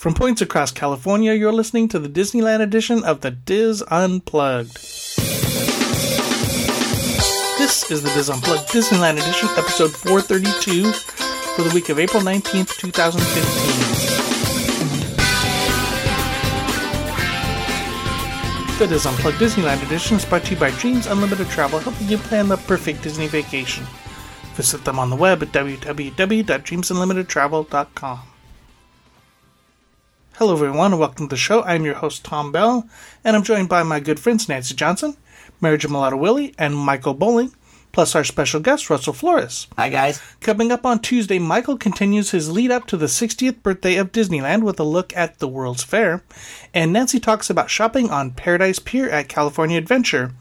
From points across California, you're listening to the Disneyland edition of the Diz Unplugged. This is the Diz Unplugged Disneyland edition, episode 432 for the week of April 19th, 2015. The Diz Unplugged Disneyland edition is brought to you by Dreams Unlimited Travel, helping you plan the perfect Disney vacation. Visit them on the web at www.dreamsunlimitedtravel.com. Hello, everyone, and welcome to the show. I'm your host, Tom Bell, and I'm joined by my good friends Nancy Johnson, Mary Jo Mulatto Willie, and Michael Bowling, plus our special guest, Russell Flores. Hi, guys. Coming up on Tuesday, Michael continues his lead up to the 60th birthday of Disneyland with a look at the World's Fair, and Nancy talks about shopping on Paradise Pier at California Adventure.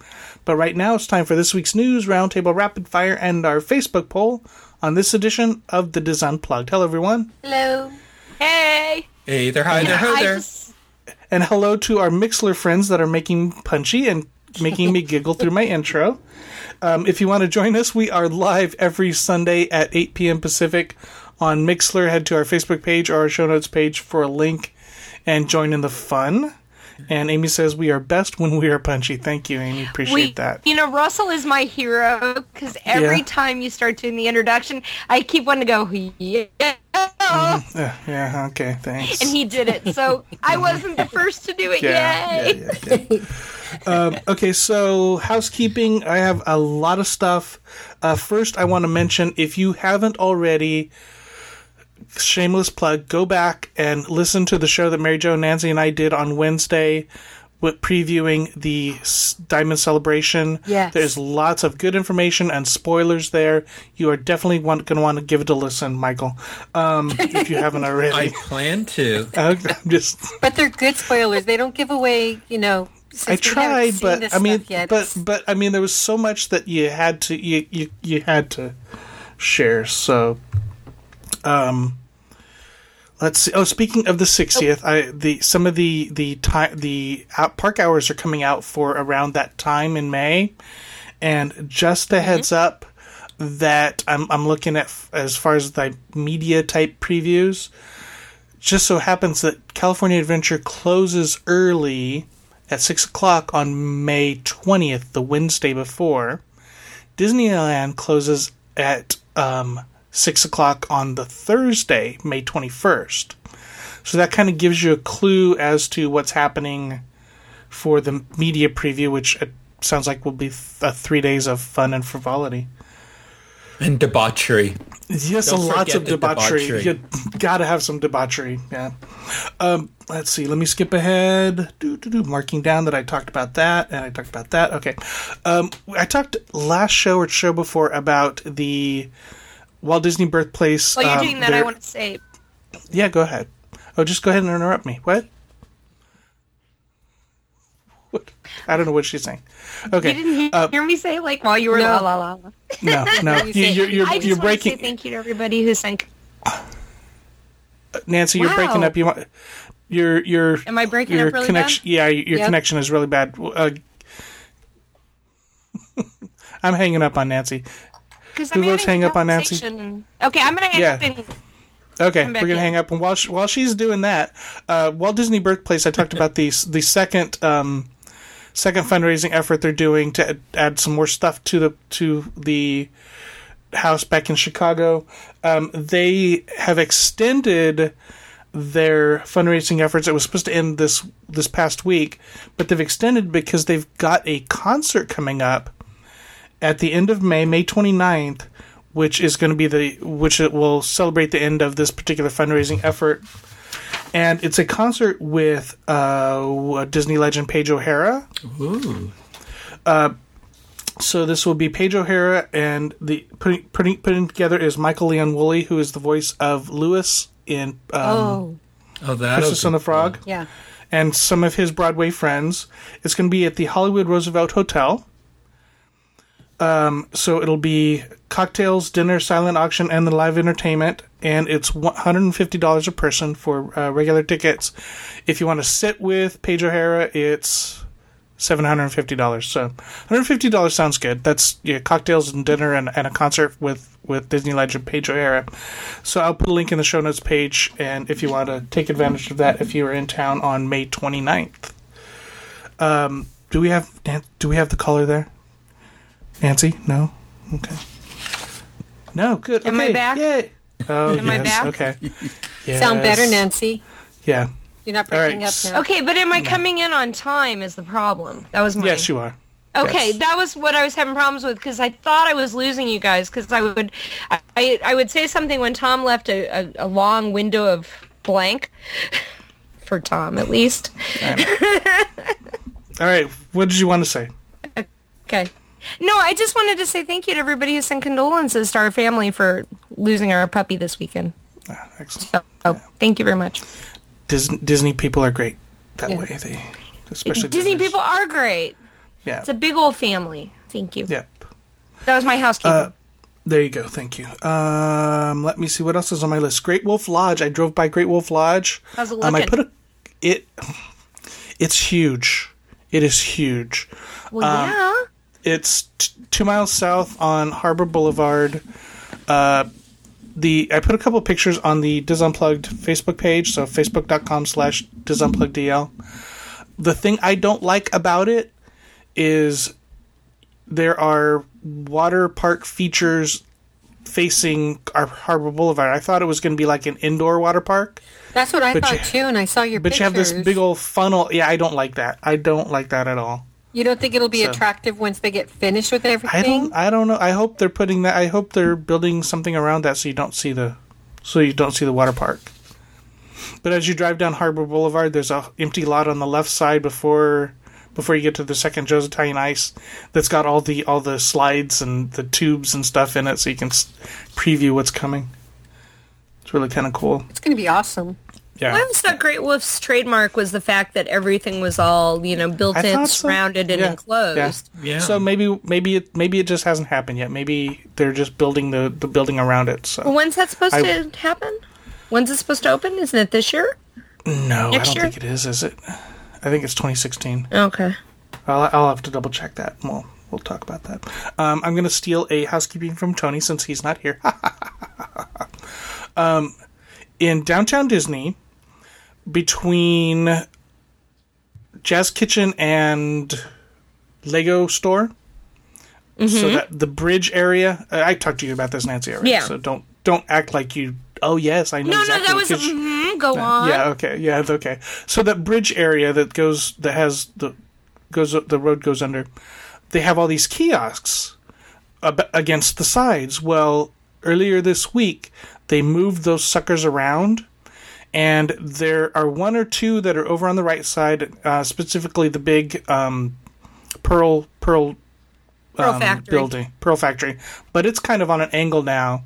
But right now, it's time for this week's news, Roundtable Rapid Fire, and our Facebook poll on this edition of the Diz Unplugged. Hello, everyone. Hello. Hey. Hey there, hi there, ho I there. just- And hello to our Mixlr friends that are making punchy and making me giggle through my intro. Um, if you want to join us, we are live every Sunday at 8 p.m. Pacific on Mixlr. Head to our Facebook page or our show notes page for a link and join in the fun. And Amy says we are best when we are punchy. Thank you, Amy. Appreciate we, that. You know, Russell is my hero because every Yeah. time you start doing the introduction, I keep wanting to go, yeah. Uh, yeah, okay, thanks. And he did it. So I wasn't the first to do it. yeah, Yay. yeah, yeah, yeah. um, okay, so housekeeping. I have a lot of stuff. Uh, first, I want to mention if you haven't already, shameless plug, go back and listen to the show that Mary Jo, Nancy, and I did on Wednesday. With previewing the Diamond Celebration, Yes. there's lots of good information and spoilers there. You are definitely going to want to give it a listen, Michael, um, if you haven't already. I plan to. I'm just But they're good spoilers. They don't give away, you know. Since I tried, but I mean, yet, but it's- but I mean, there was so much that you had to you you, you had to share. So, um, let's see. Oh, speaking of the sixtieth, I the some of the the time the out, park hours are coming out for around that time in May, and just a heads up that I'm I'm looking at f- as far as the media type previews. Just so happens that California Adventure closes early at 6 o'clock on May 20th, the Wednesday before. Disneyland closes at um, 6 o'clock on the Thursday, May 21st. So that kind of gives you a clue as to what's happening for the media preview, which it sounds like will be th- uh, three days of fun and frivolity. And debauchery. Yes, Don't lots of debauchery. debauchery. You gotta have some debauchery. Yeah. Um, let's see. Let me skip ahead. Do do do. Marking down that I talked about that and I talked about that. Okay. Um, I talked last show or show before about the Walt Disney Birthplace. While you're um, doing that, I want to say, Yeah, go ahead. Oh, just go ahead and interrupt me. What? What? I don't know what she's saying. Okay. you didn't hear, uh, hear me say like while you were No. la la la. la. no, no. you, say- you're you're, I just you're want to breaking. say thank you to everybody who sang. Nancy, you're breaking up. You want your your Am I breaking your up really connection? Yeah, your Yep. connection is really bad. Uh, I'm hanging up on Nancy. Because Who votes hang up on Nancy? Okay, I'm gonna hang Yeah. up and Okay, we're gonna in. hang up, and while she, while she's doing that, uh, Walt Disney Birthplace, I talked about the the second um, second fundraising effort they're doing to add, add some more stuff to the to the house back in Chicago. Um, they have extended their fundraising efforts. It was supposed to end this this past week, but they've extended because they've got a concert coming up at the end of May, May 29th, which is going to be the which it will celebrate the end of this particular fundraising effort. And it's a concert with uh, Disney legend Paige O'Hara. Ooh. Uh, So this will be Paige O'Hara, and the putting putting putting together is Michael-Leon Wooley, who is the voice of Lewis in um, oh, Oh, that. Princess and the Frog, yeah. and some of his Broadway friends. It's going to be at the Hollywood Roosevelt Hotel. Um, so it'll be cocktails, dinner, silent auction, and the live entertainment. And it's one hundred and fifty dollars a person for uh, regular tickets. If you want to sit with Paige O'Hara, it's seven hundred and fifty dollars. So, one hundred fifty dollars sounds good. That's yeah, cocktails and dinner and, and a concert with with Disney legend Pedro O'Hara. So I'll put a link in the show notes page, and if you want to take advantage of that, if you are in town on May 29th. Um, do we have do we have the caller there? Nancy? No. Okay. No. Good. Am I back? Yay. Oh, Am I yes. back? Okay. Sound better, Nancy. Yeah. You're not All right. breaking up now. Okay, but am I coming in on time? Is the problem? That was my. Yes, you are. Okay, Yes. that was what I was having problems with because I thought I was losing you guys because I would, I, I would say something when Tom left a, a, a long window of blank, for Tom at least. All right. What did you want to say? Okay. No, I just wanted to say thank you to everybody who sent condolences to our family for losing our puppy this weekend. Ah, excellent. So, oh, thank you very much. Disney, Disney people are great that Yeah. way. They, especially Disney Disney's- people are great. Yeah. It's a big old family. Thank you. Yep. That was my housekeeping. Uh, There you go. Thank you. Um, let me see what else is on my list. Great Wolf Lodge. I drove by Great Wolf Lodge. How's it Um, I put a it. It's huge. It is huge. well, um, yeah. It's t- two miles south on Harbor Boulevard. Uh, the I put a couple pictures on the Diz Unplugged Facebook page, so facebook.com slash DizUnpluggedDL. The thing I don't like about it is there are water park features facing our Harbor Boulevard. I thought it was going to be like an indoor water park, That's what I thought you- too, and I saw your but pictures. you have this big old funnel. Yeah, I don't like that. I don't like that at all. You don't think it'll be So- attractive once they get finished with everything? I don't. I don't know. I hope they're putting that. I hope they're building something around that so you don't see the, so you don't see the water park. But as you drive down Harbor Boulevard, there's a empty lot on the left side before before you get to the second Joe's Italian Ice. That's got all the all the slides and the tubes and stuff in it, so you can preview what's coming. It's really kind of cool. It's going to be awesome. Yeah. I always Great Wolf's trademark was the fact that everything was all, you know, built I in, so. surrounded, and Yeah. enclosed. Yeah. So maybe maybe it maybe it just hasn't happened yet. Maybe they're just building the the building around it. So Well, when's that supposed I- to happen? When's it supposed to open? Isn't it this year? no, I don't year? think it is. Is it? I think it's 2016. Okay. I'll, I'll have to double check that. We'll we'll talk about that. Um, I'm going to steal a housekeeping from Tony since he's not here. um, in downtown Disney, between Jazz Kitchen and Lego Store, so that the bridge area. uh, I talked to you about this, Nancy. Already, Yeah. So don't don't act like you. Oh yes, I know. No, exactly no, that was. mhm, go on. yeah. Okay. Yeah. Okay. So that bridge area that goes that has the goes the road goes under. They have all these kiosks ab- against the sides. Well, earlier this week they moved those suckers around, and there are one or two that are over on the right side, uh, specifically the big um, Pearl Pearl Pearl um, Factory. building, Pearl Factory, but it's kind of on an angle now.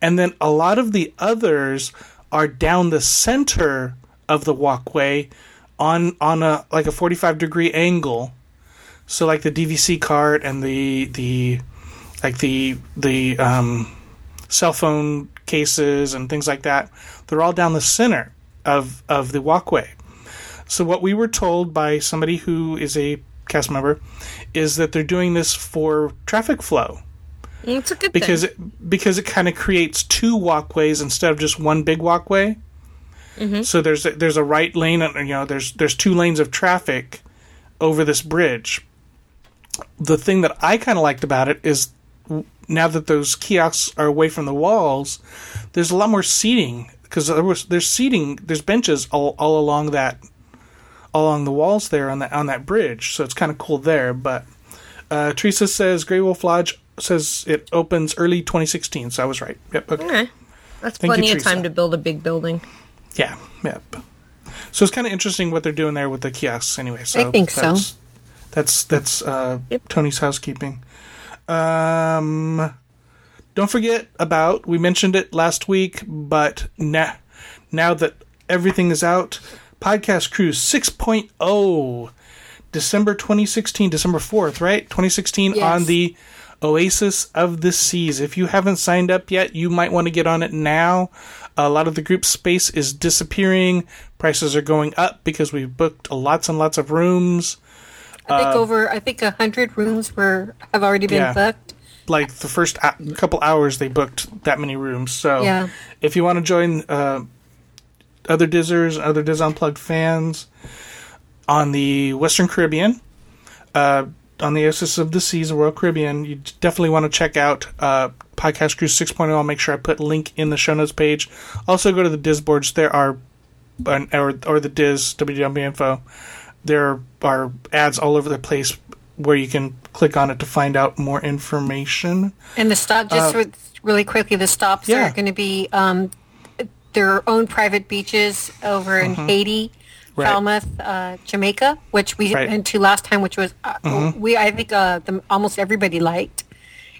And then a lot of the others are down the center of the walkway on on a like a 45 degree angle. So like the DVC cart and the the like the the um, cell phone cases and things like that, they're all down the center of of the walkway. So what we were told by somebody who is a cast member is that they're doing this for traffic flow mm, It's a good because thing. it, because it kind of creates two walkways instead of just one big walkway. Mm-hmm. So there's a, there's a right lane and you know there's there's two lanes of traffic over this bridge. The thing that I kind of liked about it is now that those kiosks are away from the walls, there's a lot more seating because there was there's seating there's benches all, all along that all along the walls there on that on that bridge. So it's kind of cool there. But uh, Teresa says Great Wolf Lodge says it opens early 2016. So I was right. Yep. Okay. Okay. That's Thank you, plenty of Teresa. time to build a big building. Yeah. Yep. So it's kind of interesting what they're doing there with the kiosks. Anyway, so I think so. that's, That's that's uh, Yep. Tony's housekeeping. Um, don't forget about we mentioned it last week, but now now that everything is out, Podcast Cruise 6.0, December 2016, December 4th, right? 2016 Yes. on the Oasis of the Seas. If you haven't signed up yet, you might want to get on it now. A lot of the group space is disappearing. Prices are going up because we've booked lots and lots of rooms. I think over. I think a hundred rooms were have already been Yeah. booked. like the first a- couple hours they booked that many rooms. So Yeah. if you want to join uh, other Dizzers, other Diz Unplugged fans on the Western Caribbean, uh, on the Oasis of the Seas, the Royal Caribbean, you definitely want to check out uh, Podcast Cruise 6.0. I'll make sure I put link in the show notes page. Also go to the Diz boards. There are uh, or or the Diz WW info. There are ads all over the place where you can click on it to find out more information. And the stop, just re- really quickly, the stops Uh, yeah. are going to be um, their own private beaches over in Haiti, Mm-hmm. Right. Falmouth, uh, Jamaica, which we Right. Mm-hmm. went to last time, which was uh, we I think uh, the, almost everybody liked,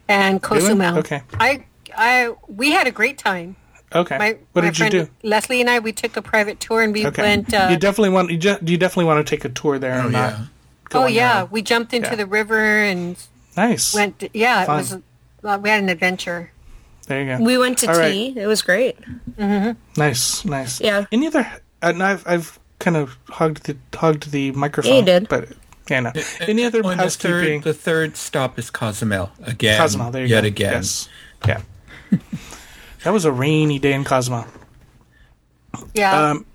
and Really? Okay. I I we had a great time. Okay. My, what my did you friend do? Leslie and I we took a private tour and we Okay. went. Uh, you definitely want you, ju- you definitely want to take a tour there and not. yeah. oh yeah, own. we jumped into Yeah. the river and Nice. went. Yeah, Fun. it was. Uh, we had an adventure. there you go. We went to All right. tea. It was great. Nice, nice. Yeah. Any other? And I've I've kind of hugged the hugged the microphone. Yeah, you did. But yeah, no. Any other Oh, and the housekeeping? third, the third stop is Cozumel again. Cozumel. There you yet go. again. Yes. Yeah. that was a rainy day in Cozumel. Yeah. Um,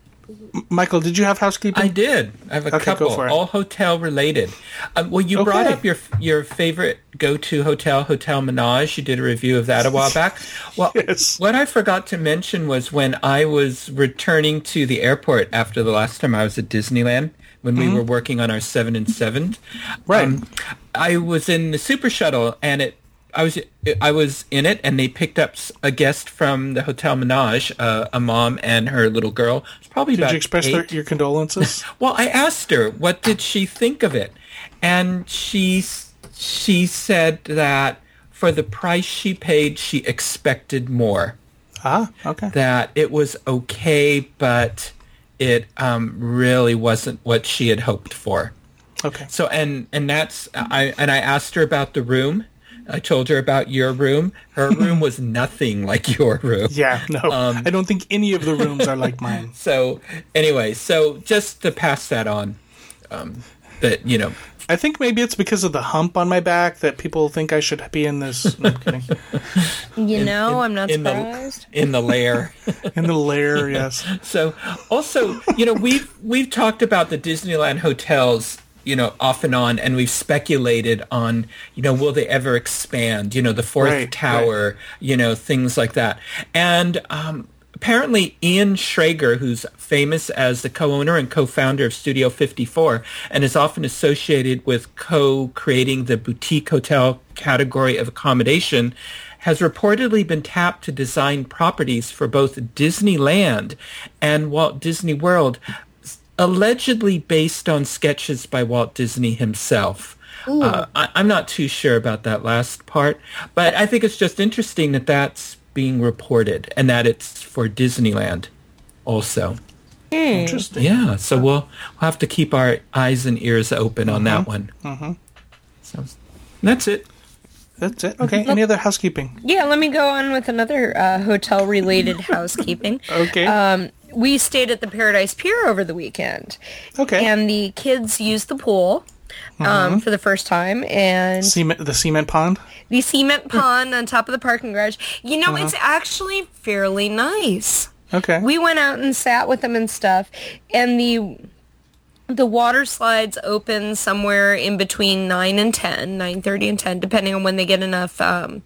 Michael, did you have housekeeping? I did. I have a Okay, couple, all hotel related. Um, well, you brought up your your favorite go to hotel, Hotel Menage. You did a review of that a while back. Well, Yes. what I forgot to mention was when I was returning to the airport after the last time I was at Disneyland when we were working on our seven and seven. Mm-hmm. Right. Um, I was in the super shuttle and it. I was I was in it, and they picked up a guest from the Hotel Menage, uh, a mom and her little girl. It's probably did about you express their, your condolences? Well, I asked her what did she think of it, and she she said that for the price she paid, she expected more. ah, okay. That it was okay, but it um, really wasn't what she had hoped for. Okay. So and and that's I and I asked her about the room. I told her about your room. Her room was nothing like your room. Yeah, no. Um, I don't think any of the rooms are like mine. So anyway, so just to pass that on, um, that you know, I think maybe it's because of the hump on my back that people think I should be in this. No, I'm kidding. You know, I'm not in surprised. the in the lair. In the lair, yes. so also, you know, we've we've talked about the Disneyland hotels, you know, off and on, and we've speculated on, you know, will they ever expand? You know, the fourth Right, tower, you know, things like that, and. um Apparently, Ian Schrager, who's famous as the co-owner and co-founder of Studio 54, and is often associated with co-creating the boutique hotel category of accommodation, has reportedly been tapped to design properties for both Disneyland and Walt Disney World, allegedly based on sketches by Walt Disney himself. Uh, I, I'm not too sure about that last part, but I think it's just interesting that that's being reported and that it's for Disneyland also. Interesting. Yeah, so we'll, we'll have to keep our eyes and ears open on that one. Mm-hmm. So that's it. That's it. Okay. Any other housekeeping? Yeah, let me go on with another uh, hotel-related housekeeping. Okay. Um, we stayed at the Paradise Pier over the weekend, okay. and the kids used the pool um, for the first time, and cement, the cement pond. the cement pond on top of the parking garage. You know, it's actually fairly nice. Okay. We went out and sat with them and stuff, and the the water slides open somewhere in between 9 and 10, 9.30 and 10, depending on when they get enough um,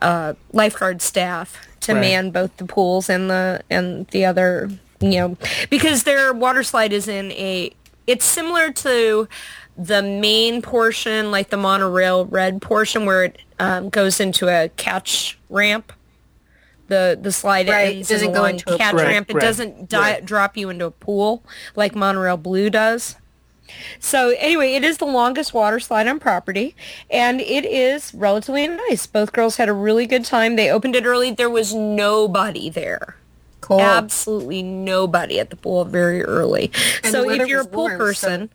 uh, lifeguard staff to Right. man both the pools and the and the other, you know, because their water slide is in a, it's similar to the main portion, like the monorail red portion where it um, goes into a catch ramp. The, the slide Right, ends doesn't go long into a catch Right, ramp. It right, doesn't di- right. drop you into a pool like Monorail Blue does. So anyway, it is the longest water slide on property, and it is relatively nice. Both girls had a really good time. They opened it early. There was nobody there. Cool. Absolutely nobody at the pool very early. And so if you're a pool warm, so- person,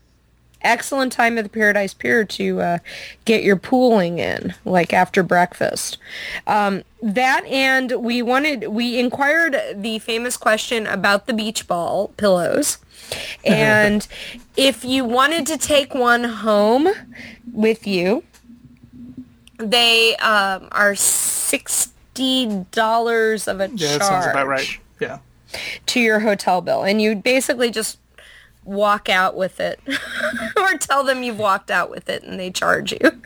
excellent time at the Paradise Pier to uh, get your pooling in, like after breakfast. Um, that and we wanted, we inquired the famous question about the beach ball pillows. And if you wanted to take one home with you, they um, are sixty dollars of a Yeah, charge that sounds about right. Yeah. to your hotel bill, and you basically just walk out with it, or tell them you've walked out with it, and they charge you.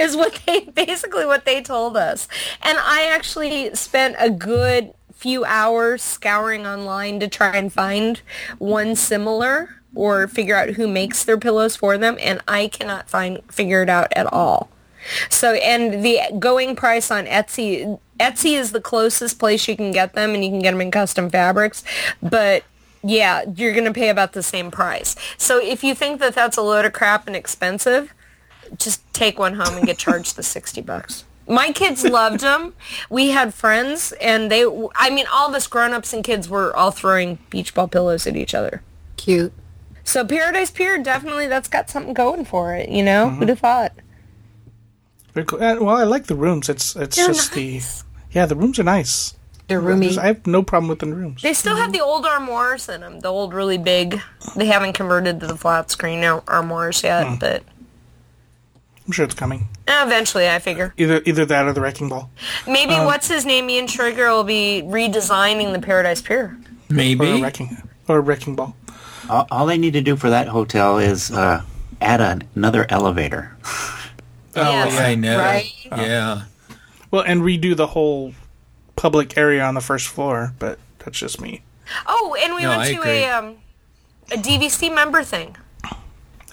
Is what they basically what they told us, and I actually spent a good few hours scouring online to try and find one similar or figure out who makes their pillows for them, and I cannot find figure it out at all. So, and the going price on Etsy, Etsy is the closest place you can get them, and you can get them in custom fabrics. But yeah, you're going to pay about the same price. So if you think that that's a load of crap and expensive, just take one home and get charged the 60 bucks. My kids loved them. We had friends, and they, I mean, all of us grown-ups and kids were all throwing beach ball pillows at each other. Cute. So Paradise Pier, definitely that's got something going for it, you know? Who'd have mm-hmm. thought? Very cool. Well, I like the rooms. It's it's They're just nice. the yeah, the rooms are nice. They're roomy. I have no problem with the rooms. They still have the old armoires in them, the old really big. They haven't converted to the flat screen ar- armoires yet, but I'm sure it's coming. eh, eventually, I figure. Either either that or the wrecking ball Maybe what's his name, Ian Trigger, will be redesigning the Paradise Pier. Maybe or a Maybe. wrecking or a wrecking ball. All, all they need to do for that hotel is uh, add an, another elevator. Yes. I know. Right? Yeah. Well, and redo the whole public area on the first floor, but that's just me. Oh, and we No, went I to agree. a um, a DVC member thing.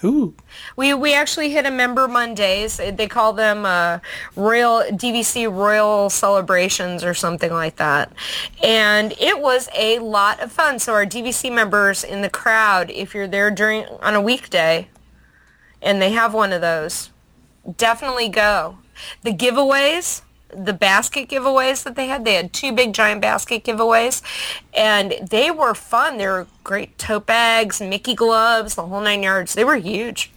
Ooh, We we actually hit a member Mondays. They call them uh, Royal DVC Royal Celebrations or something like that, and it was a lot of fun. So our DVC members in the crowd, if you're there during on a weekday, and they have one of those, definitely go. The giveaways. The basket giveaways that they had, they had two big giant basket giveaways, and they were fun. They were great tote bags, Mickey gloves, the whole nine yards. They were huge.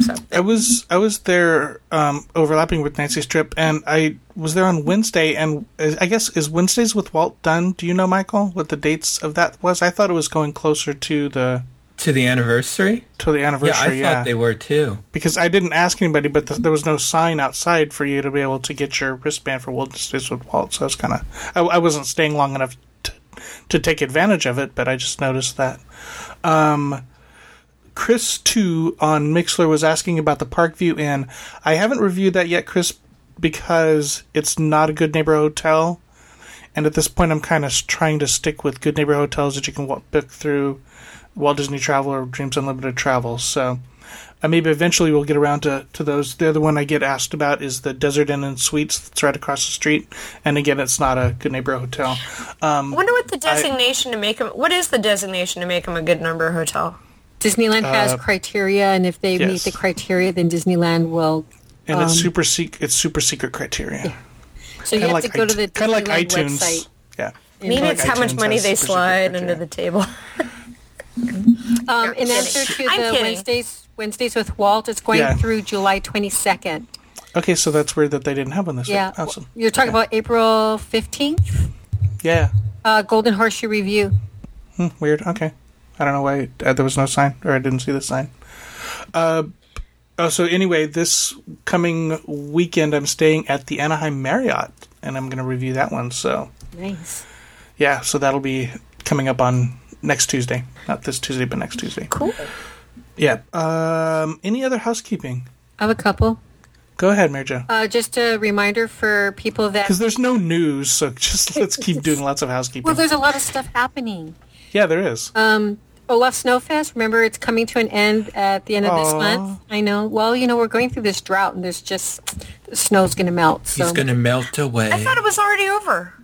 So I was I was there um, overlapping with Nancy's trip, and I was there on Wednesday. And I guess is Wednesdays with Walt done? Do you know, Michael, what the dates of that was? I thought it was going closer to the To the anniversary? to the anniversary, Yeah, I anniversary. thought they were too. because I didn't ask anybody, but th- there was no sign outside for you to be able to get your wristband for Wednesdays with Walt. So I was kind of I, I wasn't staying long enough to, to take advantage of it, but I just noticed that. Um, Chris two on Mixlr was asking about the Parkview Inn. I haven't reviewed that yet, Chris, because it's not a good neighbor hotel, and at this point, I'm kind of trying to stick with good neighbor hotels that you can wa- book through Walt Disney Travel or Dreams Unlimited Travel. So. Uh, maybe eventually we'll get around to, to those. The other one I get asked about is the Desert Inn and Suites that's right across the street. And again, it's not a good neighbor hotel. Um, I wonder what the designation to make them. What is the designation to make them a good number hotel? Disneyland has criteria, and if they meet Uh, the criteria, then Disneyland will. and it's super sec- It's super secret criteria. So you Kind have of to like, go to the it- kinda like Disneyland iTunes. website. Yeah. Maybe like it's how much money they slide under the table. Um, in answer to I'm the kidding. Wednesdays, Wednesdays with Walt, it's going Yeah. through July 22nd. Okay, so that's weird that they didn't have one this Yeah. week. Awesome. You're talking Okay. about April 15th? Yeah. Uh, Golden Horseshoe Revue. Hmm, weird. Okay. I don't know why uh, there was no sign, or I didn't see the sign. Uh, oh, so anyway, this coming weekend, I'm staying at the Anaheim Marriott, and I'm going to review that one. So Nice. yeah, so that'll be coming up on next Tuesday, not this Tuesday, but next Tuesday. cool. Yeah. Um, any other housekeeping? I have a couple. Go ahead, Mary Jo. Uh, just a reminder for people that. Because there's no news, so just let's keep doing lots of housekeeping. Well, there's a lot of stuff happening. yeah, there is. Um, Olaf Snowfest, remember it's coming to an end at the end of this month. I know. Well, you know, we're going through this drought and there's just, the snow's going to melt. So, He's going to melt away. I thought it was already over.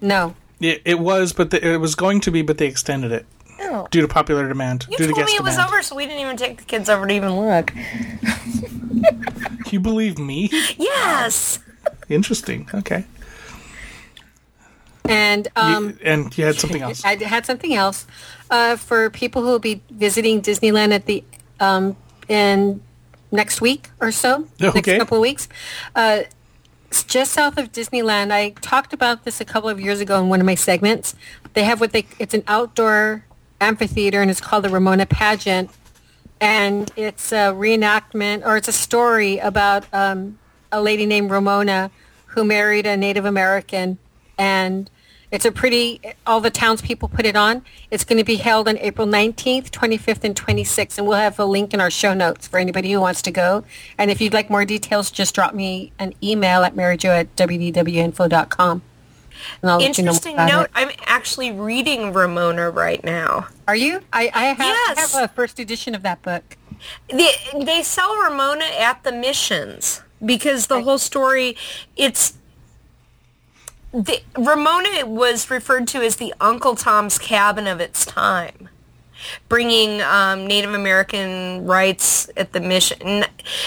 no. It, it was, but the, it was going to be, but they extended it Oh. due to popular demand. You due to told me guest it was over, so we didn't even take the kids over to even look. You believe me? Yes. Interesting. Okay. And um, You- and you had something else. I had something else uh, for people who will be visiting Disneyland at the um, in next week or so, Okay. next couple of weeks. Uh, it's just south of Disneyland, I talked about this a couple of years ago in one of my segments. They have what they it's an outdoor amphitheater and it's called the Ramona Pageant, and it's a reenactment or it's a story about um, a lady named Ramona who married a Native American and it's a pretty, all the townspeople put it on. It's going to be held on April 19th, 25th, and 26th, and we'll have a link in our show notes for anybody who wants to go. And if you'd like more details, just drop me an email at maryjo at wdwinfo.com. And I'll let you know Interesting note. it. I'm actually reading Ramona right now. Are you? I, I, have, I have a first edition of that book. They, they sell Ramona at the missions because the whole story, it's the, Ramona was referred to as the Uncle Tom's Cabin of its time, bringing um, Native American rights at the mission.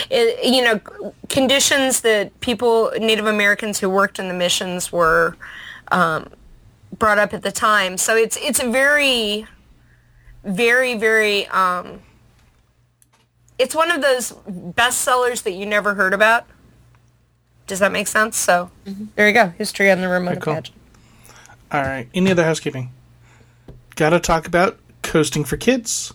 It- you know, conditions that people, Native Americans who worked in the missions were um, brought up at the time. So it's it's a very, very, very. Um, it's one of those bestsellers that you never heard about. Does that make sense? So there you go. History on the Ramona Okay, cool. pageant. All right. Any other housekeeping? Got to talk about coasting for kids.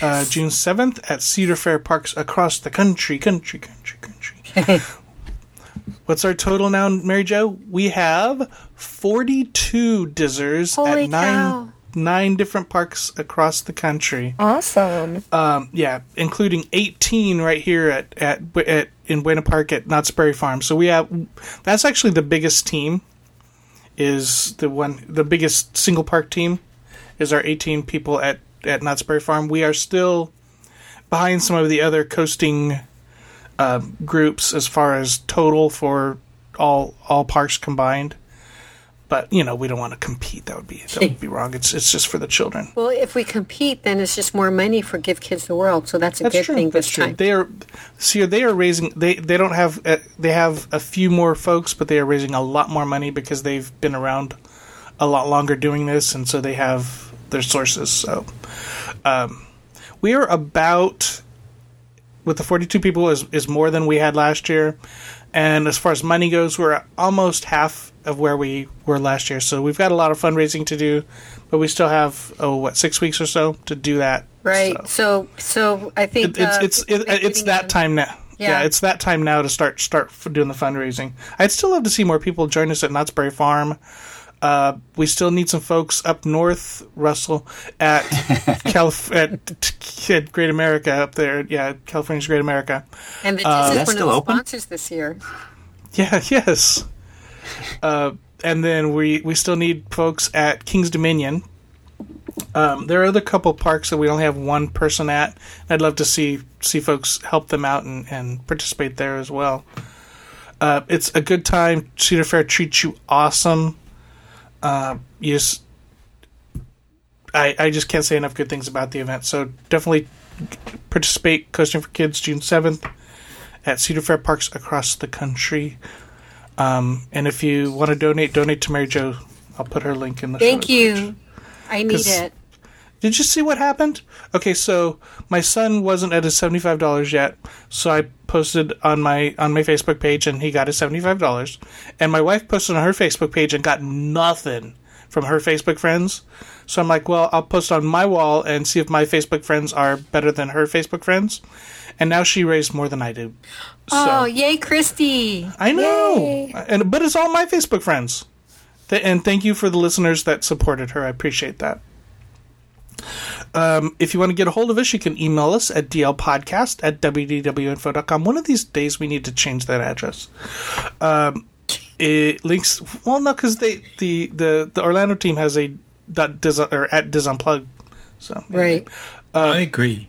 Uh, June seventh at Cedar Fair parks across the country, country, country, country. What's our total now, Mary Jo? We have forty-two dizzers Holy at nine cow. nine different parks across the country. Awesome. Um, yeah, including 18 right here at, at at in Buena Park at Knott's Berry Farm. So we have that's actually the biggest team. Is the one the biggest single park team? Is our 18 people at at Knott's Berry Farm? We are still behind some of the other coasting uh, groups as far as total for all all parks combined. But you know we don't want to compete. That would be that would be wrong. It's it's just for the children. Well, if we compete, then it's just more money for Give Kids the World. So that's a That's good true. thing That's this true. time. They are, see, they are raising. They they don't have. Uh, they have a few more folks, but they are raising a lot more money because they've been around a lot longer doing this, and so they have their sources. So, um, we are about with the forty-two people is is more than we had last year, and as far as money goes, we're almost half of where we were last year. So we've got a lot of fundraising to do, but we still have oh what six weeks or so to do that. Right. So- So, so I think it, it's uh, it's it, it's that time now. Yeah. Yeah. it's that time now to start start doing the fundraising. I'd still love to see more people join us at Knott's Berry Farm. Uh, we still need some folks up north, Russell, at Calif- at, at Great America up there. Yeah, California's Great America. And the Uh, Diz is that's one of still the open? sponsors this year. Yeah, yes. Uh, and then we we still need folks at King's Dominion. Um, there are other couple parks that we only have one person at. I'd love to see see folks help them out and, and participate there as well. Uh, it's a good time. Cedar Fair treats you awesome. Uh, you just, I I just can't say enough good things about the event. So definitely participate. Coasting for Kids, June seventh at Cedar Fair parks across the country. Um, and if you want to donate, donate to Mary Jo. I'll put her link in the. Thank show notes. you. I need it. Did you see what happened? Okay, so my son wasn't at his seventy five dollars yet, so I posted on my on my Facebook page, and he got his seventy five dollars. And my wife posted on her Facebook page and got nothing from her Facebook friends. So I'm like, well, I'll post on my wall and see if my Facebook friends are better than her Facebook friends. And now she raised more than I do. Oh, so. Oh, yay, Christy. I know, and but it's all my Facebook friends. And thank you for the listeners that supported her. I appreciate that. Um, if you want to get a hold of us, you can email us at dlpodcast at wdwinfo.com. One of these days, we need to change that address. Um, it links well, no, because they the, the the Orlando team has a dot dis, or at dis unplugged. So Right. I agree.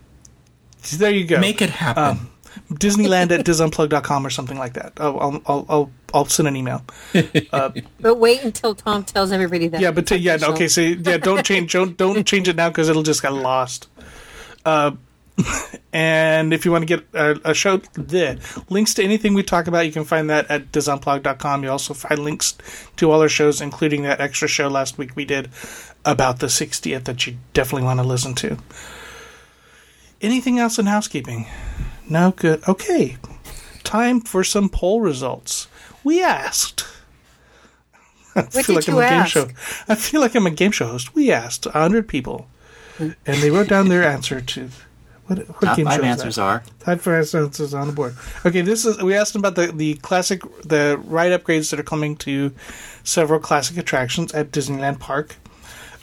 there you go. Make it happen. Um, Disneyland at disunplug.com or something like that. I'll, I'll, I'll, I'll, I'll send an email. But wait until Tom tells everybody that. Yeah, but t- yeah, okay. So yeah, don't change don't don't change it now because it'll just get lost. Uh, and if you want to get a, a show, the links to anything we talk about, you can find that at disunplug.com. You also find links to all our shows, including that extra show last week we did about the 60th that you definitely want to listen to. Anything else in housekeeping? No, good. Okay, time for some poll results. We asked. I What feel did like I'm you a game show. I feel like I'm a game show host. We asked 100 people, and they wrote down their answer to what, what Top game five show answers that? are Five five answers on the board. Okay, this is we asked them about the the classic the ride upgrades that are coming to several classic attractions at Disneyland Park,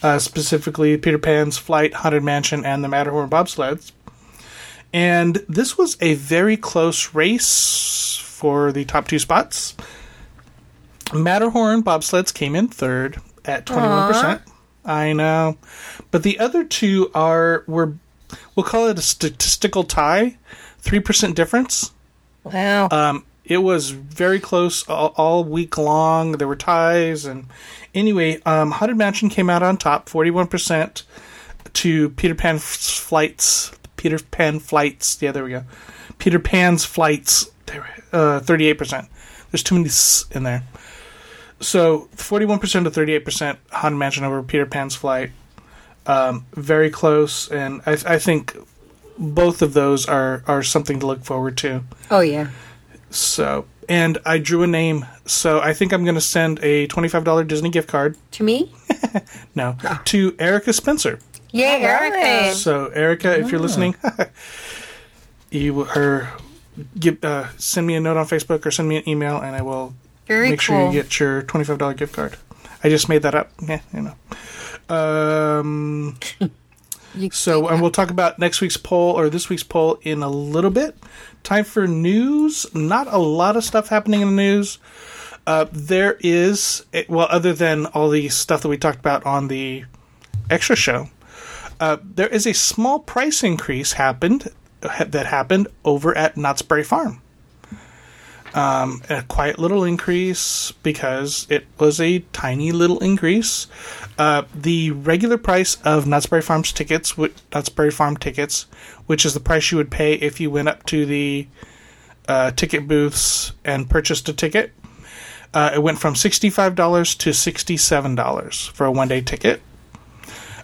uh, specifically Peter Pan's Flight, Haunted Mansion, and the Matterhorn bobsleds. And this was a very close race for the top two spots. Matterhorn bobsleds came in third at twenty one percent. I know, but the other two are were we'll call it a statistical tie, three percent difference. Wow. Um, it was very close all, all week long. There were ties, and anyway, um, Haunted Mansion came out on top, forty-one percent to Peter Pan f- flights. Peter Pan flights. Yeah, there we go. Peter Pan's flights. There, uh, thirty-eight percent. There's too many s in there. So forty-one percent to thirty-eight percent Haunted Mansion over Peter Pan's flight. Um, very close, and I, I think both of those are are something to look forward to. Oh yeah. So, and I drew a name. So I think I'm going to send a $25 Disney gift card. To me? No, to Erica Spencer. Yeah, right. Erica. So Erica, if you're listening, you her give uh, send me a note on Facebook or send me an email, and I will Very make cool. sure you get your $25 gift card. I just made that up. Yeah, you know. Um, so, and we'll talk about next week's poll or this week's poll in a little bit. Time for news. Not a lot of stuff happening in the news. Uh, there is, eh, well, other than all the stuff that we talked about on the extra show, uh, there is a small price increase happened that happened over at Knott's Berry Farm. Um, a quiet little increase because it was a tiny little increase. Uh, the regular price of Knott's Berry Farm's tickets, Knott's Berry Farm tickets, which is the price you would pay if you went up to the uh, ticket booths and purchased a ticket, uh, it went from sixty-five dollars to sixty-seven dollars for a one-day ticket.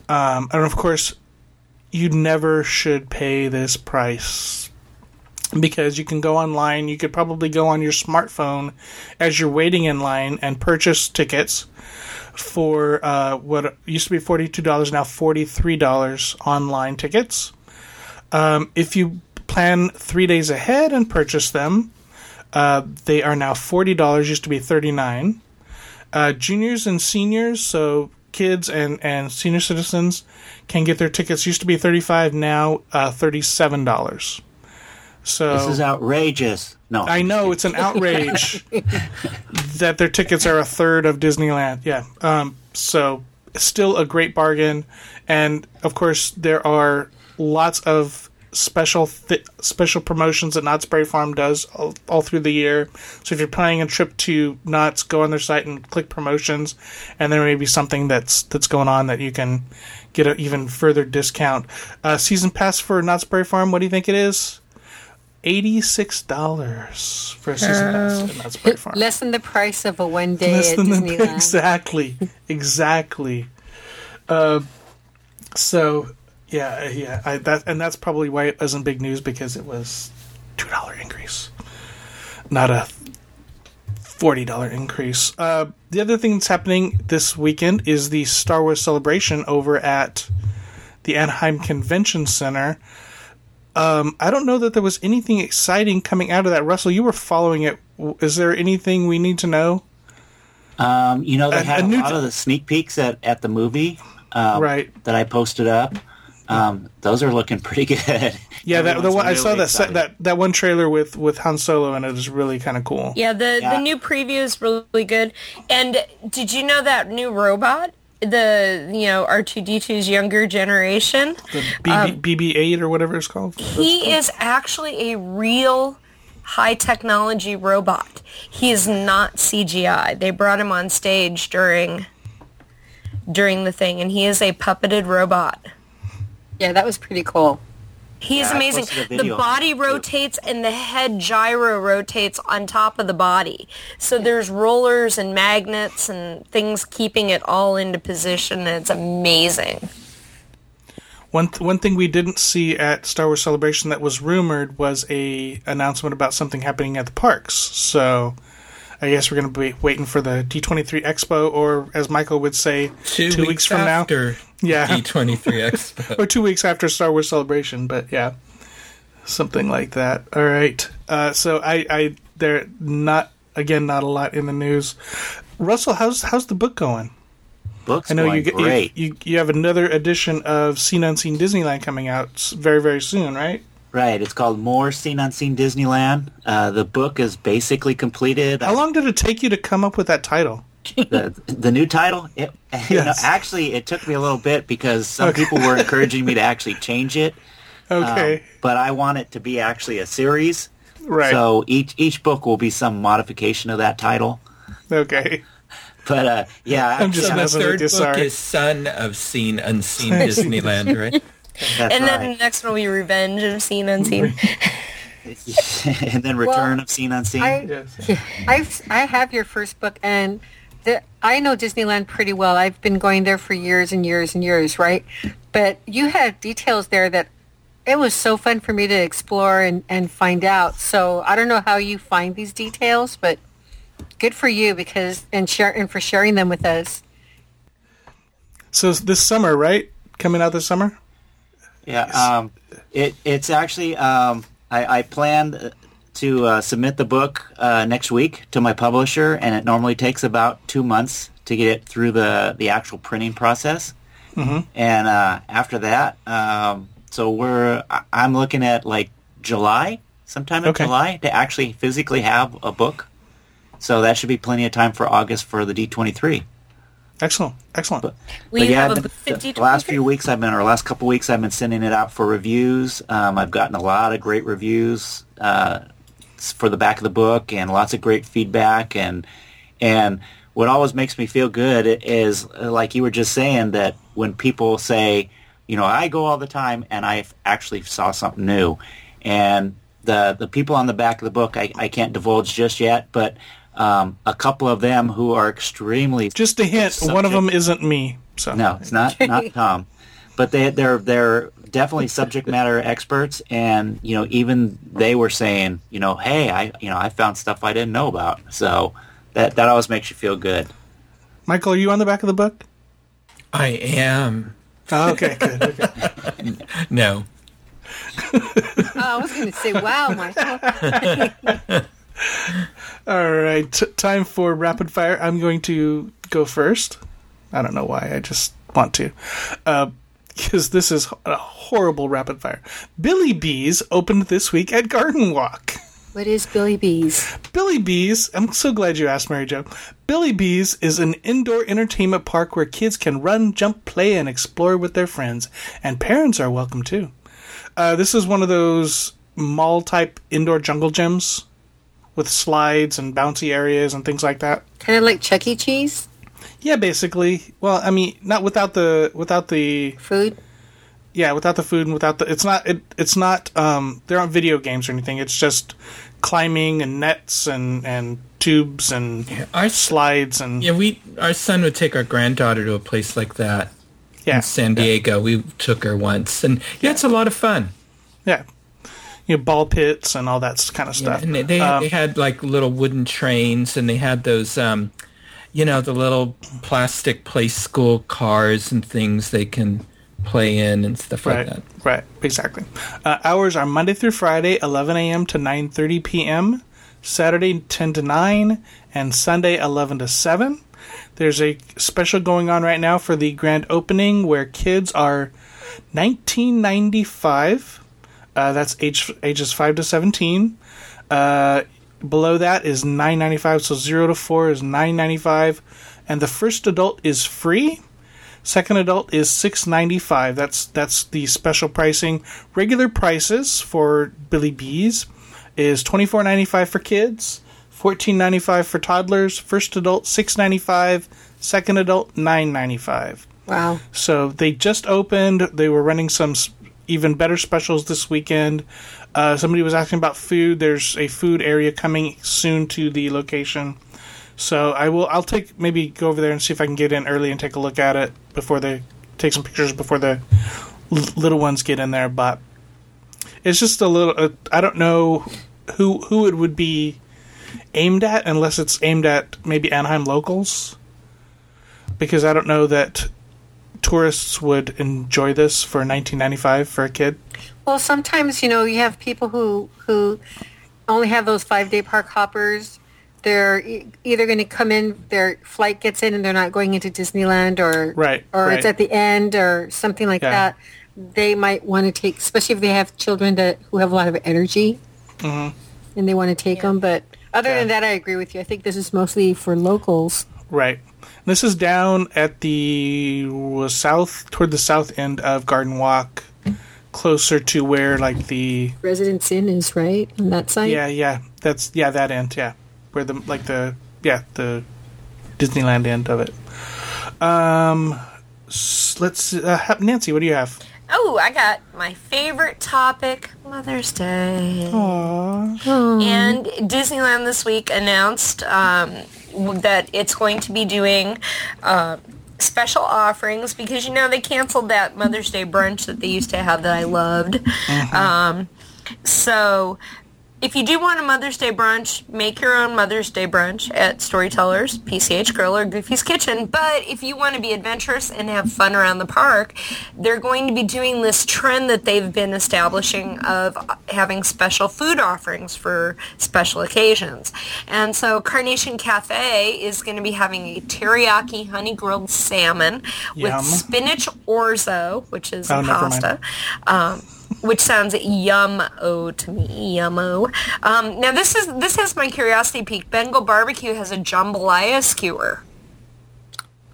Um, and of course, you never should pay this price because you can go online. You could probably go on your smartphone as you're waiting in line and purchase tickets for uh, what used to be forty-two dollars, now forty-three dollars online tickets. Um, if you plan three days ahead and purchase them, uh, they are now forty dollars. Used to be thirty-nine. Uh, juniors and seniors, so kids and, and senior citizens, can get their tickets. Used to be thirty-five, now uh, thirty-seven dollars. So this is outrageous. No, I know it's an outrage that their tickets are a third of Disneyland. Yeah. Um, so still a great bargain, and of course there are lots of special th- special promotions that Knott's Berry Farm does all, all through the year. So if you're planning a trip to Knott's, go on their site and click promotions, and there may be something that's that's going on that you can get an even further discount. Uh, season pass for Knott's Berry Farm. What do you think it is? Eighty-six dollars for a season pass at Knott's Berry Farm. Less than the price of a one day Less at than the- exactly, exactly. Uh, so yeah, yeah, I, that and that's probably why it wasn't big news because it was two dollar increase, not a forty dollar increase. Uh, the other thing that's happening this weekend is the Star Wars celebration over at the Anaheim Convention Center. Um, I don't know that there was anything exciting coming out of that. Russell, you were following it. Is there anything we need to know? Um, you know, they A- had a a, lot th- of the sneak peeks at, at the movie um, Right. that I posted up. Um, those are looking pretty good. Yeah, that the Everyone's one I saw that se- that that one trailer with with Han Solo and it is really kind of cool. Yeah, the Yeah. the new preview is really good. And did you know that new robot, the you know R two D 2s younger generation, The BB, BB-8 or whatever it's called. he is actually a real high technology robot. He is not CGI. They brought him on stage during during the thing, and he is a puppeted robot. Yeah, that was pretty cool. He's Yeah, amazing. The body on it, too. rotates and the head gyro rotates on top of the body. So there's rollers and magnets and things keeping it all into position. And it's amazing. One th- one thing we didn't see at Star Wars Celebration that was rumored was a announcement about something happening at the parks. So I guess we're going to be waiting for the D23 Expo, or as Michael would say, Two, weeks, from now, after Yeah. E23 Expo. or two weeks after Star Wars Celebration. But yeah, something like that. All right. Uh, so I, I, there not again, not a lot in the news. Russell, how's how's the book going? Books I know you, get, you you you have another edition of Seen Unseen Disneyland coming out very very soon, right? Right. It's called More Seen Unseen Disneyland. Uh, the book is basically completed. How long did it take you to come up with that title? the, the new title? It, you know, actually, it took me a little bit because some Okay. people were encouraging me to actually change it. Um, Okay, but I want it to be actually a series. right. So each each book will be some modification of that title. okay, But uh, yeah, I'm just So the third you, book sorry. is Son of Seen Unseen Disneyland, right? that's and then right. the next one will be Revenge of Seen Unseen. and then Return of Seen Unseen. I, yes. I've I have your first book, and the, I know Disneyland pretty well. I've been going there for years and years and years, right? But you had details there that it was so fun for me to explore and, and find out. So I don't know how you find these details, but good for you because and share and for sharing them with us. So this summer, right? Coming out this summer. Yeah, um, it it's actually um, I, I planned to uh, submit the book uh, next week to my publisher, and it normally takes about two months to get it through the the actual printing process. Mm-hmm. And uh, after that, um, so we're I- I'm looking at like July, sometime in Okay. July, to actually physically have a book. So that should be plenty of time for August for the D23. Excellent, excellent. Will But yeah, have I've a been- fifty? the last few weeks I've been, or last couple weeks I've been sending it out for reviews. Um, I've gotten a lot of great reviews uh, s- for the back of the book, and lots of great feedback. And and what always makes me feel good is, uh, like you were just saying, that when people say, you know, I go all the time, and I actually saw something new, and the the people on the back of the book I, I can't divulge just yet, but. Um, a couple of them who are extremely Just a hint: one of them isn't me. So no, it's not not Tom, but they they're they're definitely subject matter experts, and you know even they were saying you know hey I you know I found stuff I didn't know about, so that that always makes you feel good. Michael, are you on the back of the book? I am. Oh, okay, good. Okay. No. Oh, I was going to say, wow, Michael. All right, t- time for rapid fire. I'm going to go first. I don't know why. I just want to, uh, because this is a horrible rapid fire. Billy Beez opened this week at Garden Walk. What is Billy Beez? Billy Beez, I'm so glad you asked, Mary Jo. Billy Beez is an indoor entertainment park where kids can run, jump, play, and explore with their friends, and parents are welcome too. Uh, this is one of those mall type indoor jungle gyms with slides and bouncy areas and things like that. Kind of like Chuck E. Cheese Yeah, basically. Well, I mean, not without the without the food. yeah, without the food and without the it's not it, it's not um there aren't video games or anything. It's just climbing and nets and and tubes and Our, slides and yeah, we our son would take our granddaughter to a place like that yeah, in San Diego. We took her once, and yeah, it's a lot of fun. yeah. You know, ball pits and all that kind of Yeah, stuff. and they they, Um, they had like little wooden trains, and they had those, um, you know, the little plastic play school cars and things they can play in and stuff like that. right, exactly. Uh, hours are Monday through Friday, 11 a.m. to 9:30 p.m. Saturday 10 to 9, and Sunday 11 to 7. There's a special going on right now for the grand opening where kids are 1995. Uh, that's age ages 5 to 17. Uh, below that is 995 so 0 to 4 is 995 and the first adult is free Second adult is six ninety five. That's that's the special pricing. Regular prices for Billy Beez is twenty four ninety five for kids, fourteen ninety five for toddlers. First adult six ninety five. Second adult nine ninety five. Wow. So they just opened. They were running some even better specials this weekend. Uh, somebody was asking about food. There's a food area coming soon to the location, so I will. I'll take maybe go over there and see if I can get in early and take a look at it before they take some pictures before the little ones get in there. But it's just a little. Uh, I don't know who who it would be aimed at unless it's aimed at maybe Anaheim locals because I don't know that tourists would enjoy this for 1995 for a kid. Well, sometimes you know you have people who who only have those five day park hoppers. They're e- either going to come in, their flight gets in, and they're not going into Disneyland, or Right, or it's at the end, or something like Yeah. that. They might want to take, especially if they have children that who have a lot of energy, and they want to take them. But other Mm-hmm. Yeah. than that, I agree with you. I think this is mostly for locals. Right. This is down at the south toward the south end of Garden Walk, closer to where like the Residence Inn is right on that side. yeah yeah that's yeah that end yeah where the like the yeah the Disneyland end of it. Um, let's uh, ha- Nancy, what do you have? Oh, I got my favorite topic, Mother's Day. Aww. And Disneyland this week announced um, that it's going to be doing uh, special offerings because you know they canceled that Mother's Day brunch that they used to have that I loved. Um, so if you do want a Mother's Day brunch, make your own Mother's Day brunch at Storytellers, PCH Grill, or Goofy's Kitchen. But if you want to be adventurous and have fun around the park, they're going to be doing this trend that they've been establishing of having special food offerings for special occasions. And so Carnation Cafe is going to be having a teriyaki honey grilled salmon with spinach orzo, which is Oh, a never mind. pasta. Um, Which sounds yum-o to me, yum-o. Um, now this is this has my curiosity peak. Bengal Barbecue has a jambalaya skewer.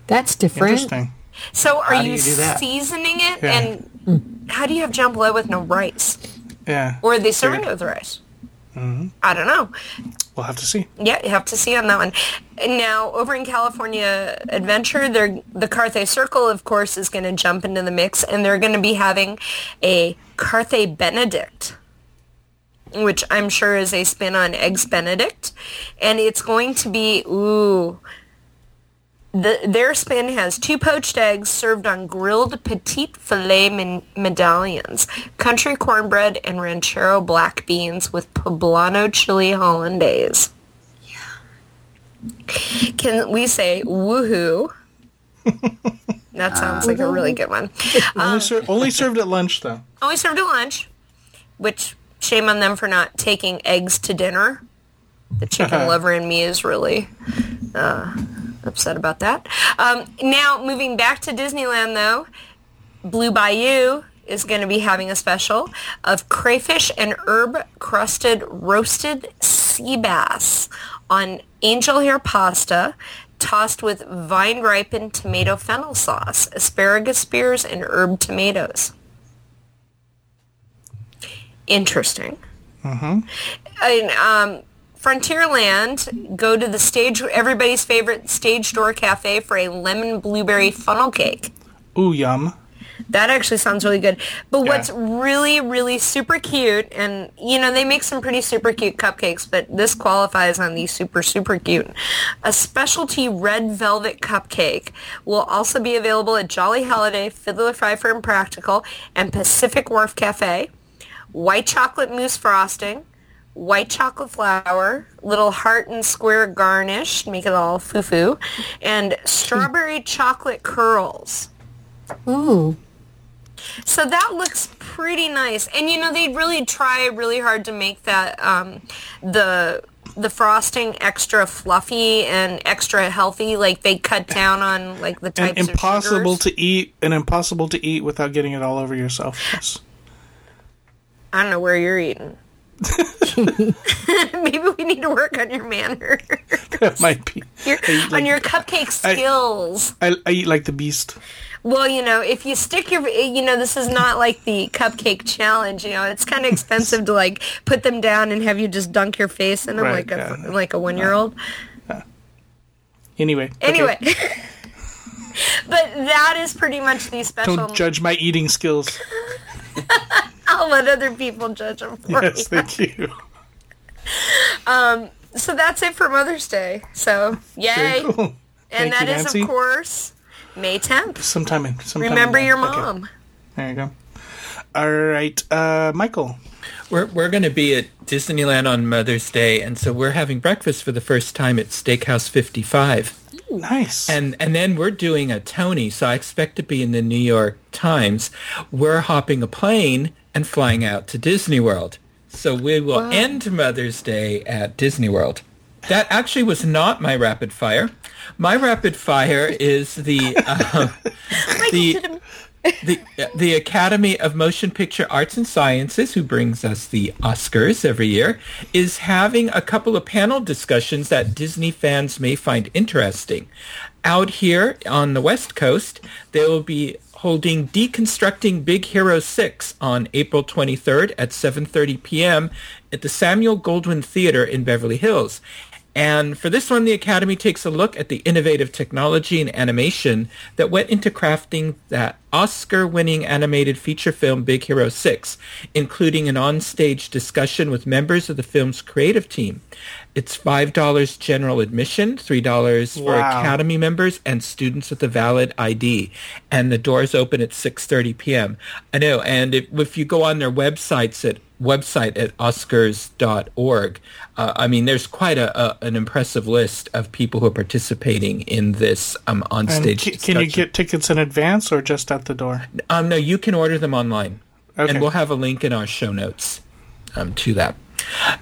That's different. Interesting. So are How you, you seasoning it? Yeah. And how do you have jambalaya with no rice? Yeah, Or are they serving it with rice? Mm-hmm. I don't know. we'll have to see. Yeah, you have to see on that one. And now, over in California Adventure, they're, the Carthay Circle, of course, is going to jump into the mix, and they're going to be having a Carthay Benedict, which I'm sure is a spin on Eggs Benedict. And it's going to be, ooh, the, their spin has two poached eggs served on grilled petite filet men- medallions, country cornbread, and ranchero black beans with poblano chili hollandaise. Yeah. Can we say woohoo? that sounds like a really good one. Only, ser- only served at lunch though. Only served at lunch, which shame on them for not taking eggs to dinner. The chicken lover in me is really uh, upset about that. Um, now, moving back to Disneyland, though, Blue Bayou is going to be having a special of crayfish and herb crusted roasted sea bass on angel hair pasta tossed with vine ripened tomato fennel sauce, asparagus spears, and herb tomatoes. Interesting. Mm-hmm. And, um, Frontierland, go to the stage, everybody's favorite stage door cafe for a lemon blueberry funnel cake. Ooh, yum. That actually sounds really good. But what's really, really super cute, and you know, they make some pretty super cute cupcakes, but this qualifies on the super, super cute. A specialty red velvet cupcake will also be available at Jolly Holiday, Fiddler Fifer and Practical, and Pacific Wharf Cafe. White chocolate mousse frosting, white chocolate flour, little heart and square garnish, make it all foo-foo, and strawberry chocolate curls. Ooh. So that looks pretty nice. And you know, they really try really hard to make that um, the the frosting extra fluffy and extra healthy. Like they cut down on like the types And impossible of to eat and impossible to eat without getting it all over yourself. Yes. I don't know where you're eating. Maybe we need to work on your manner, that might be. your, I eat on your cupcake skills. I, I eat like the beast. Well, you know, if you stick your, you know, this is not like the cupcake challenge. You know, it's kind of expensive to like put them down and have you just dunk your face in them Right, like a yeah. like a one year old. Anyway. okay. Anyway, but that is pretty much the special. Don't judge my eating skills. I'll let other people judge them for Yes, me. thank you. So that's it for Mother's Day. So yay! Very cool. And Thank that you, is, Nancy. of course, May 10th. Sometime in. Sometime Remember in your May. Okay, mom. There you go. All right, uh, Michael. We're we're going to be at Disneyland on Mother's Day, and so we're having breakfast for the first time at Steakhouse 55. Nice. And and then we're doing a Tony, so I expect to be in the New York Times. We're hopping a plane and flying out to Disney World. So we will end Mother's Day at Disney World. That actually was not my rapid fire. My rapid fire is the uh, the the the Academy of Motion Picture Arts and Sciences, who brings us the Oscars every year, is having a couple of panel discussions that Disney fans may find interesting. Out here on the West Coast, they will be holding Deconstructing Big Hero 6 on April 23rd at 7:30 p.m. at the Samuel Goldwyn Theater in Beverly Hills. And for this one, the Academy takes a look at the innovative technology and animation that went into crafting that Oscar-winning animated feature film Big Hero 6, including an on-stage discussion with members of the film's creative team. It's $5 general admission, $3 for Academy members and students with a valid ID. And the doors open at 6.30 p.m. I know, and if, if you go on their websites at website at oscars.org, uh, I mean, there's quite a, a an impressive list of people who are participating in this um, on-stage ca- can you get tickets in advance or just at the door? Um, no, you can order them online, Okay. and we'll have a link in our show notes um, to that.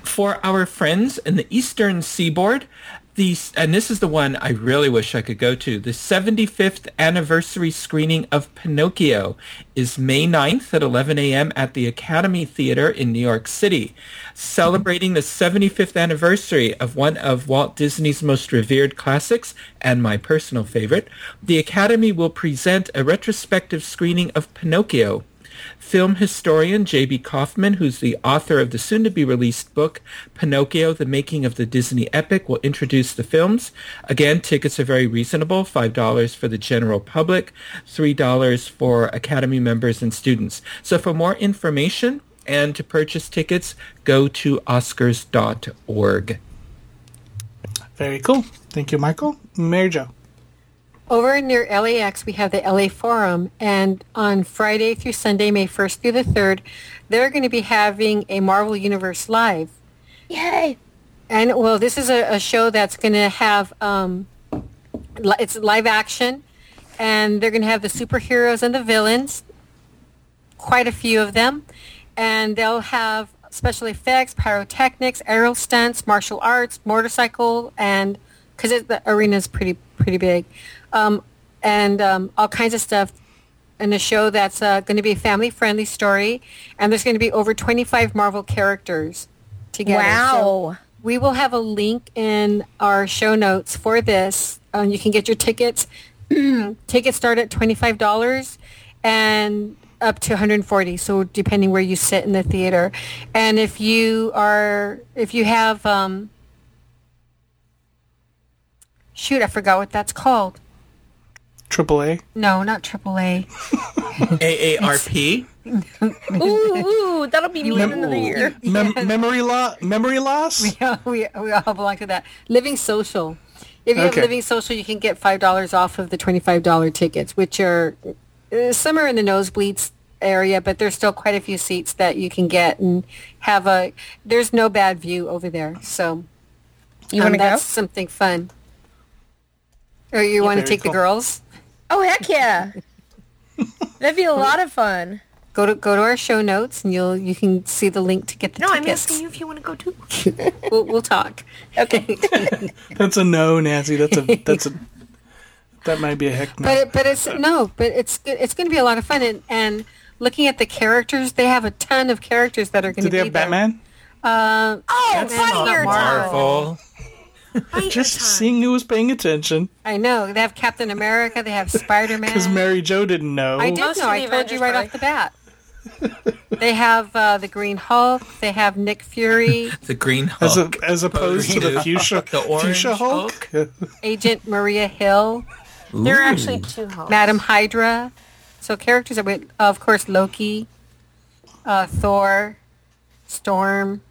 For our friends in the Eastern Seaboard, the and this is the one I really wish I could go to. The 75th anniversary screening of Pinocchio is May 9th at 11 a.m. at the Academy Theater in New York City, celebrating the 75th anniversary of one of Walt Disney's most revered classics and my personal favorite. The Academy will present a retrospective screening of Pinocchio. Film historian J.B. Kaufman, who's the author of the soon-to-be-released book Pinocchio, The Making of the Disney Epic, will introduce the films. Again, tickets are very reasonable, $5 for the general public, $3 for Academy members and students. So for more information and to purchase tickets, go to oscars.org. Very cool. Thank you, Michael. Mary Jo. Over near LAX, we have the LA Forum, and on Friday through Sunday, May 1st through the 3rd, they're going to be having a Marvel Universe Live. Yay! And, well, this is a, a show that's going to have, um, li- it's live action, and they're going to have the superheroes and the villains, quite a few of them, and they'll have special effects, pyrotechnics, aerial stunts, martial arts, motorcycle, and because the arena is pretty pretty big, um, and um, all kinds of stuff. And a show that's uh, going to be a family friendly story, and there's going to be over 25 Marvel characters together. So Wow. we will have a link in our show notes for this. Um, you can get your tickets. tickets start at $25 and up to 140 so depending where you sit in the theater and if you are if you have um shoot i forgot what that's called Triple A. no not aaa AARP? Ooh, ooh, that'll be me in another year. Mem- memory lo- Memory loss. Yeah, we, we all belong to that. Living Social. If you Okay. have Living Social, you can get $5 off of the $25 tickets, which are, uh, some are in the nosebleeds area, but there's still quite a few seats that you can get and have a, there's no bad view over there. So You um, want to go? that's something fun. Or you want to take cool. the girls? Oh heck yeah! That'd be a lot of fun. Go to go to our show notes and you'll you can see the link to get the No, I'm asking you if you want to go too. We'll, we'll talk. Okay. That's a no, Nancy. That's a that's a that might be a heck no. But it, but it's no, but it's good- it's going to be a lot of fun and, and looking at the characters, they have a ton of characters that are going to be. Do they have there. Batman? Uh, Oh, That's bite not your tongue. Marvel. Bite your Just tongue. seeing who was paying attention I know they have Captain America, they have Spider Man. because Mary Jo didn't know. I did Most know. I the told you Avengers right probably. off the bat. they have uh, the Green Hulk. They have Nick Fury, The Green as, a, Hulk. as opposed to the Green- fuchsia, the orange fuchsia Hulk. Agent Maria Hill, There are actually two homes. Madame Hydra. So characters are with, of course, Loki. uh, Thor, Storm.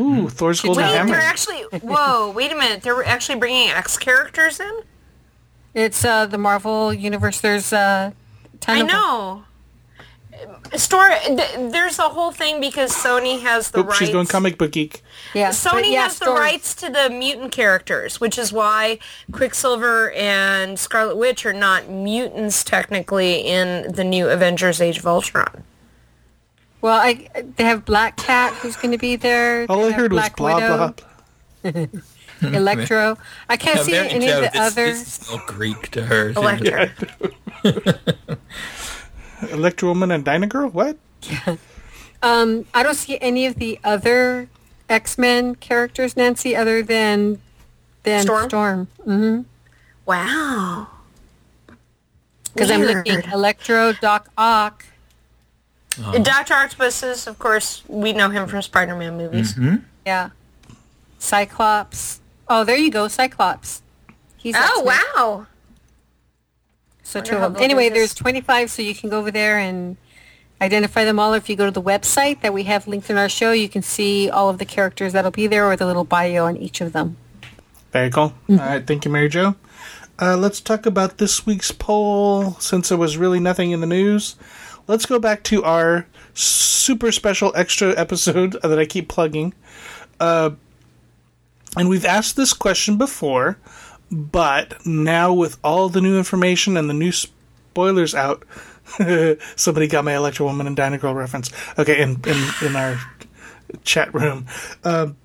Ooh, Thor's Golden Wait, Hammer. they're actually. Whoa, wait a minute. They're actually bringing X characters in. It's uh, the Marvel universe. There's uh, ton I of know. Store. th- There's a whole thing because Sony has the Oop, rights. she's going comic book geek. Yeah, Sony yeah, has the rights to the mutant characters, which is why Quicksilver and Scarlet Witch are not mutants technically in the new Avengers: Age of Ultron. Well, I they have Black Cat who's going to be there. All They I have heard was Black blah Widow, blah. Electro. I can't Yeah, see Mary any Jo, of the this, other. this is all Greek to her. Electra. Electro Woman and Dyna Girl. What? Um, I don't see any of the other X Men characters, Nancy, other than than Storm? Storm. Mm-hmm. Wow. Because I'm looking Electro, Doc Ock. Uh-huh. Doctor Octopus is, of course, we know him from Spider-Man movies. Mm-hmm. Yeah. Cyclops. Oh, there you go, Cyclops. He's Oh X-Men. wow! So Wonder two of them. Anyway, there's 25, so you can go over there and identify them all. If you go to the website that we have linked in our show, you can see all of the characters that'll be there or the little bio on each of them. Very cool. Mm-hmm. All right, thank you, Mary Jo. Uh, let's talk about this week's poll. Since there was really nothing in the news, let's go back to our super special extra episode that I keep plugging. Uh, and we've asked this question before, but now with all the new information and the new spoilers out, somebody got my Electro Woman and Dyna Girl reference. Okay, in in, in our chat room. Um,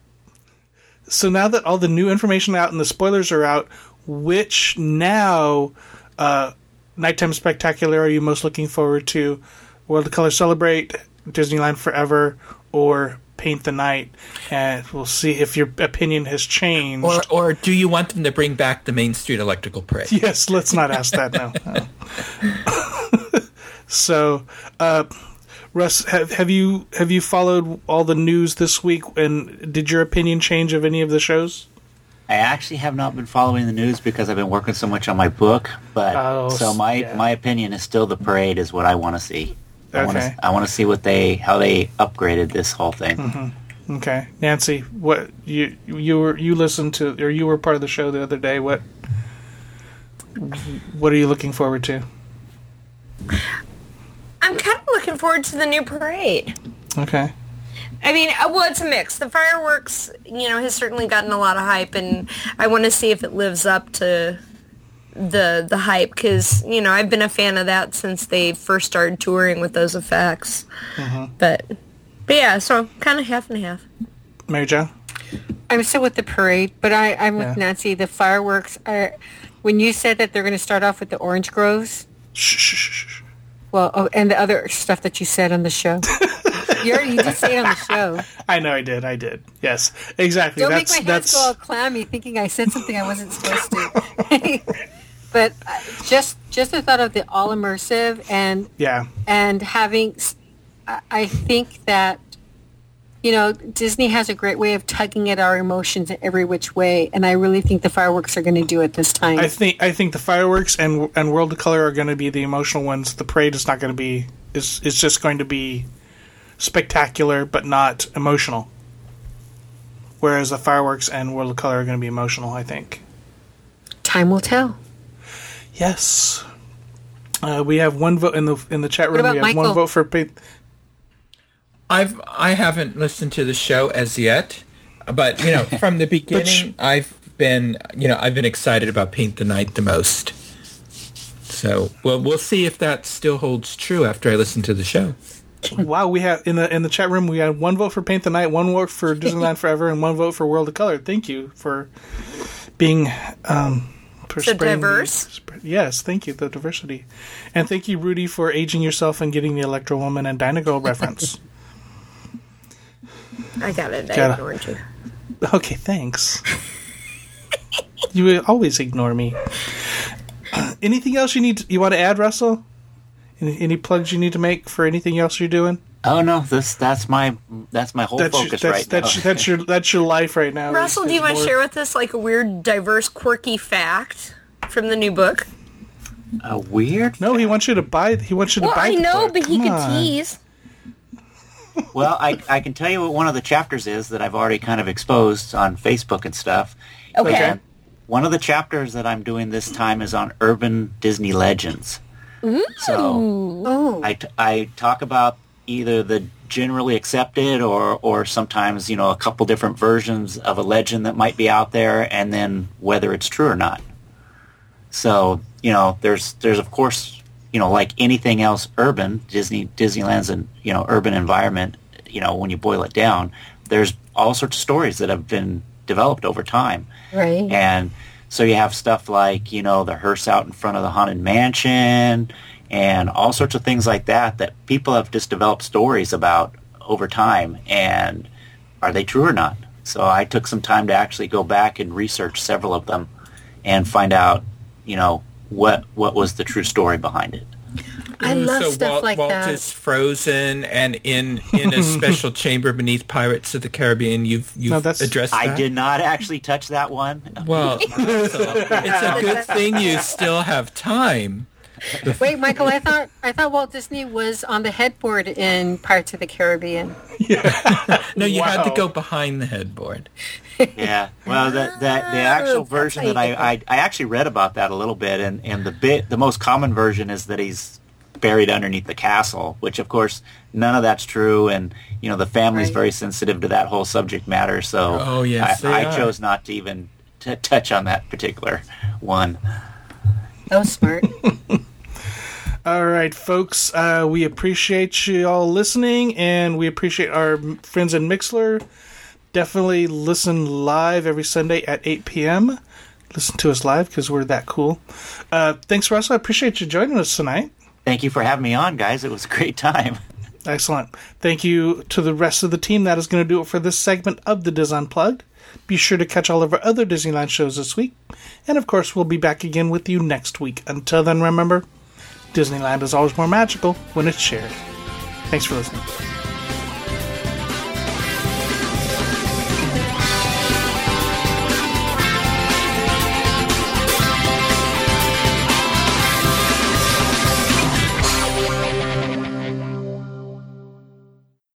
so now that all the new information out and the spoilers are out, which now uh, nighttime spectacular are you most looking forward to? World of Color Celebrate, Disneyland Forever, or Paint the Night? And we'll see if your opinion has changed. Or, or do you want them to bring back the Main Street Electrical Parade? yes, let's not ask that now. so, uh, Russ, have, have you have you followed all the news this week? And did your opinion change of any of the shows? I actually have not been following the news because I've been working so much on my book. But Oh, so my yeah. my opinion is still the parade is what I want to see. I want Okay. to I want to see what they how they upgraded this whole thing. Mm-hmm. Okay, Nancy, what you you were you listened to or you were part of the show the other day? What what are you looking forward to? I'm kind of looking forward to the new parade. Okay, I mean, uh, well, it's a mix. The fireworks, you know, has certainly gotten a lot of hype, and I want to see if it lives up to the the hype because you know I've been a fan of that since they first started touring with those effects. But but yeah, so kind of half and half. Mary Jo. I'm still with the parade, but I, I'm with Yeah. Nancy. The fireworks are. When you said that they're going to start off with the orange groves, Shh, shh, shh, shh. well, oh, and the other stuff that you said on the show. you already you did say it on the show. I know I did. I did. Yes, exactly. Don't that's make my hands that's go all clammy, thinking I said something I wasn't supposed to. but uh, just just the thought of the all immersive and yeah. and having, I think that, you know, Disney has a great way of tugging at our emotions every which way, and I really think the fireworks are going to do it this time. I think I think the fireworks and and World of Color are going to be the emotional ones. The parade is not going to be. is It's just going to be spectacular, but not emotional. Whereas the fireworks and World of Color are going to be emotional. I think. time will tell. Yes. Uh, we have one vote in the in the chat room. about We have one vote for Paint. I've I haven't listened to the show as yet, but you know, from the beginning, I've been you know I've been excited about Paint the Night the most. So well, we'll see if that still holds true after I listen to the show. Wow, we have in the in the chat room we had one vote for Paint the Night, one vote for Disneyland Forever, and one vote for World of Color. Thank you for being um, for So the- diverse? yes, thank you the diversity, and thank you Rudy for aging yourself and getting the Electro Woman and Dyna Girl reference. I got it. I Gotta- ignored you. Okay, thanks. you always ignore me. anything else you need? To, you want to add, Russell? Any, any plugs you need to make for anything else you're doing? Oh no, this that's my that's my whole That's your, focus that's, right that's, now. that's your that's your life right now. Russell, is- do you want to share with us like a weird, diverse, quirky fact from the new book? A weird. No, he wants you to buy. He wants you to Well, buy. I the know, book. but he Come could tease. well, I, I can tell you what one of the chapters is that I've already kind of exposed on Facebook and stuff. Okay. And one of the chapters that I'm doing this time is on urban Disney legends. So Oh, I, t- I talk about either the generally accepted or, or sometimes, you know, a couple different versions of a legend that might be out there and then whether it's true or not. So, you know, there's, there's of course, you know, like anything else urban, Disney, Disneyland's an, you know, urban environment, you know, when you boil it down, there's all sorts of stories that have been developed over time. right. And so you have stuff like, you know, the hearse out in front of the Haunted Mansion and all sorts of things like that that people have just developed stories about over time. And are they true or not? So I took some time to actually go back and research several of them and find out, you know, what what was the true story behind it. I Mm, love so stuff Walt, like Walt that. is frozen, and in in a special chamber beneath Pirates of the Caribbean, you've you've No, that's- addressed that. I did not actually touch that one. Well, it's a good thing you still have time. Wait, Michael, I thought I thought Walt Disney was on the headboard in Pirates of the Caribbean. Yeah. No, you had to go behind the headboard. yeah. Well, the the, the actual version that I, I I actually read about that a little bit, and and the bit the most common version is that he's buried underneath the castle, which of course none of that's true, and you know the family's Right. very sensitive to that whole subject matter, so Oh, yes, I, I chose not to even t- touch on that particular one. That was smart. All right, folks. Uh, we appreciate you all listening, and we appreciate our friends in Mixlr. Definitely listen live every Sunday at 8 p.m. Listen to us live because we're that cool. Uh, thanks, Russell. I appreciate you joining us tonight. Thank you for having me on, guys. It was a great time. Excellent. Thank you to the rest of the team. That is going to do it for this segment of the Dis Unplugged. Be sure to catch all of our other Disneyland shows this week. And of course, we'll be back again with you next week. Until then, remember, Disneyland is always more magical when it's shared. Thanks for listening.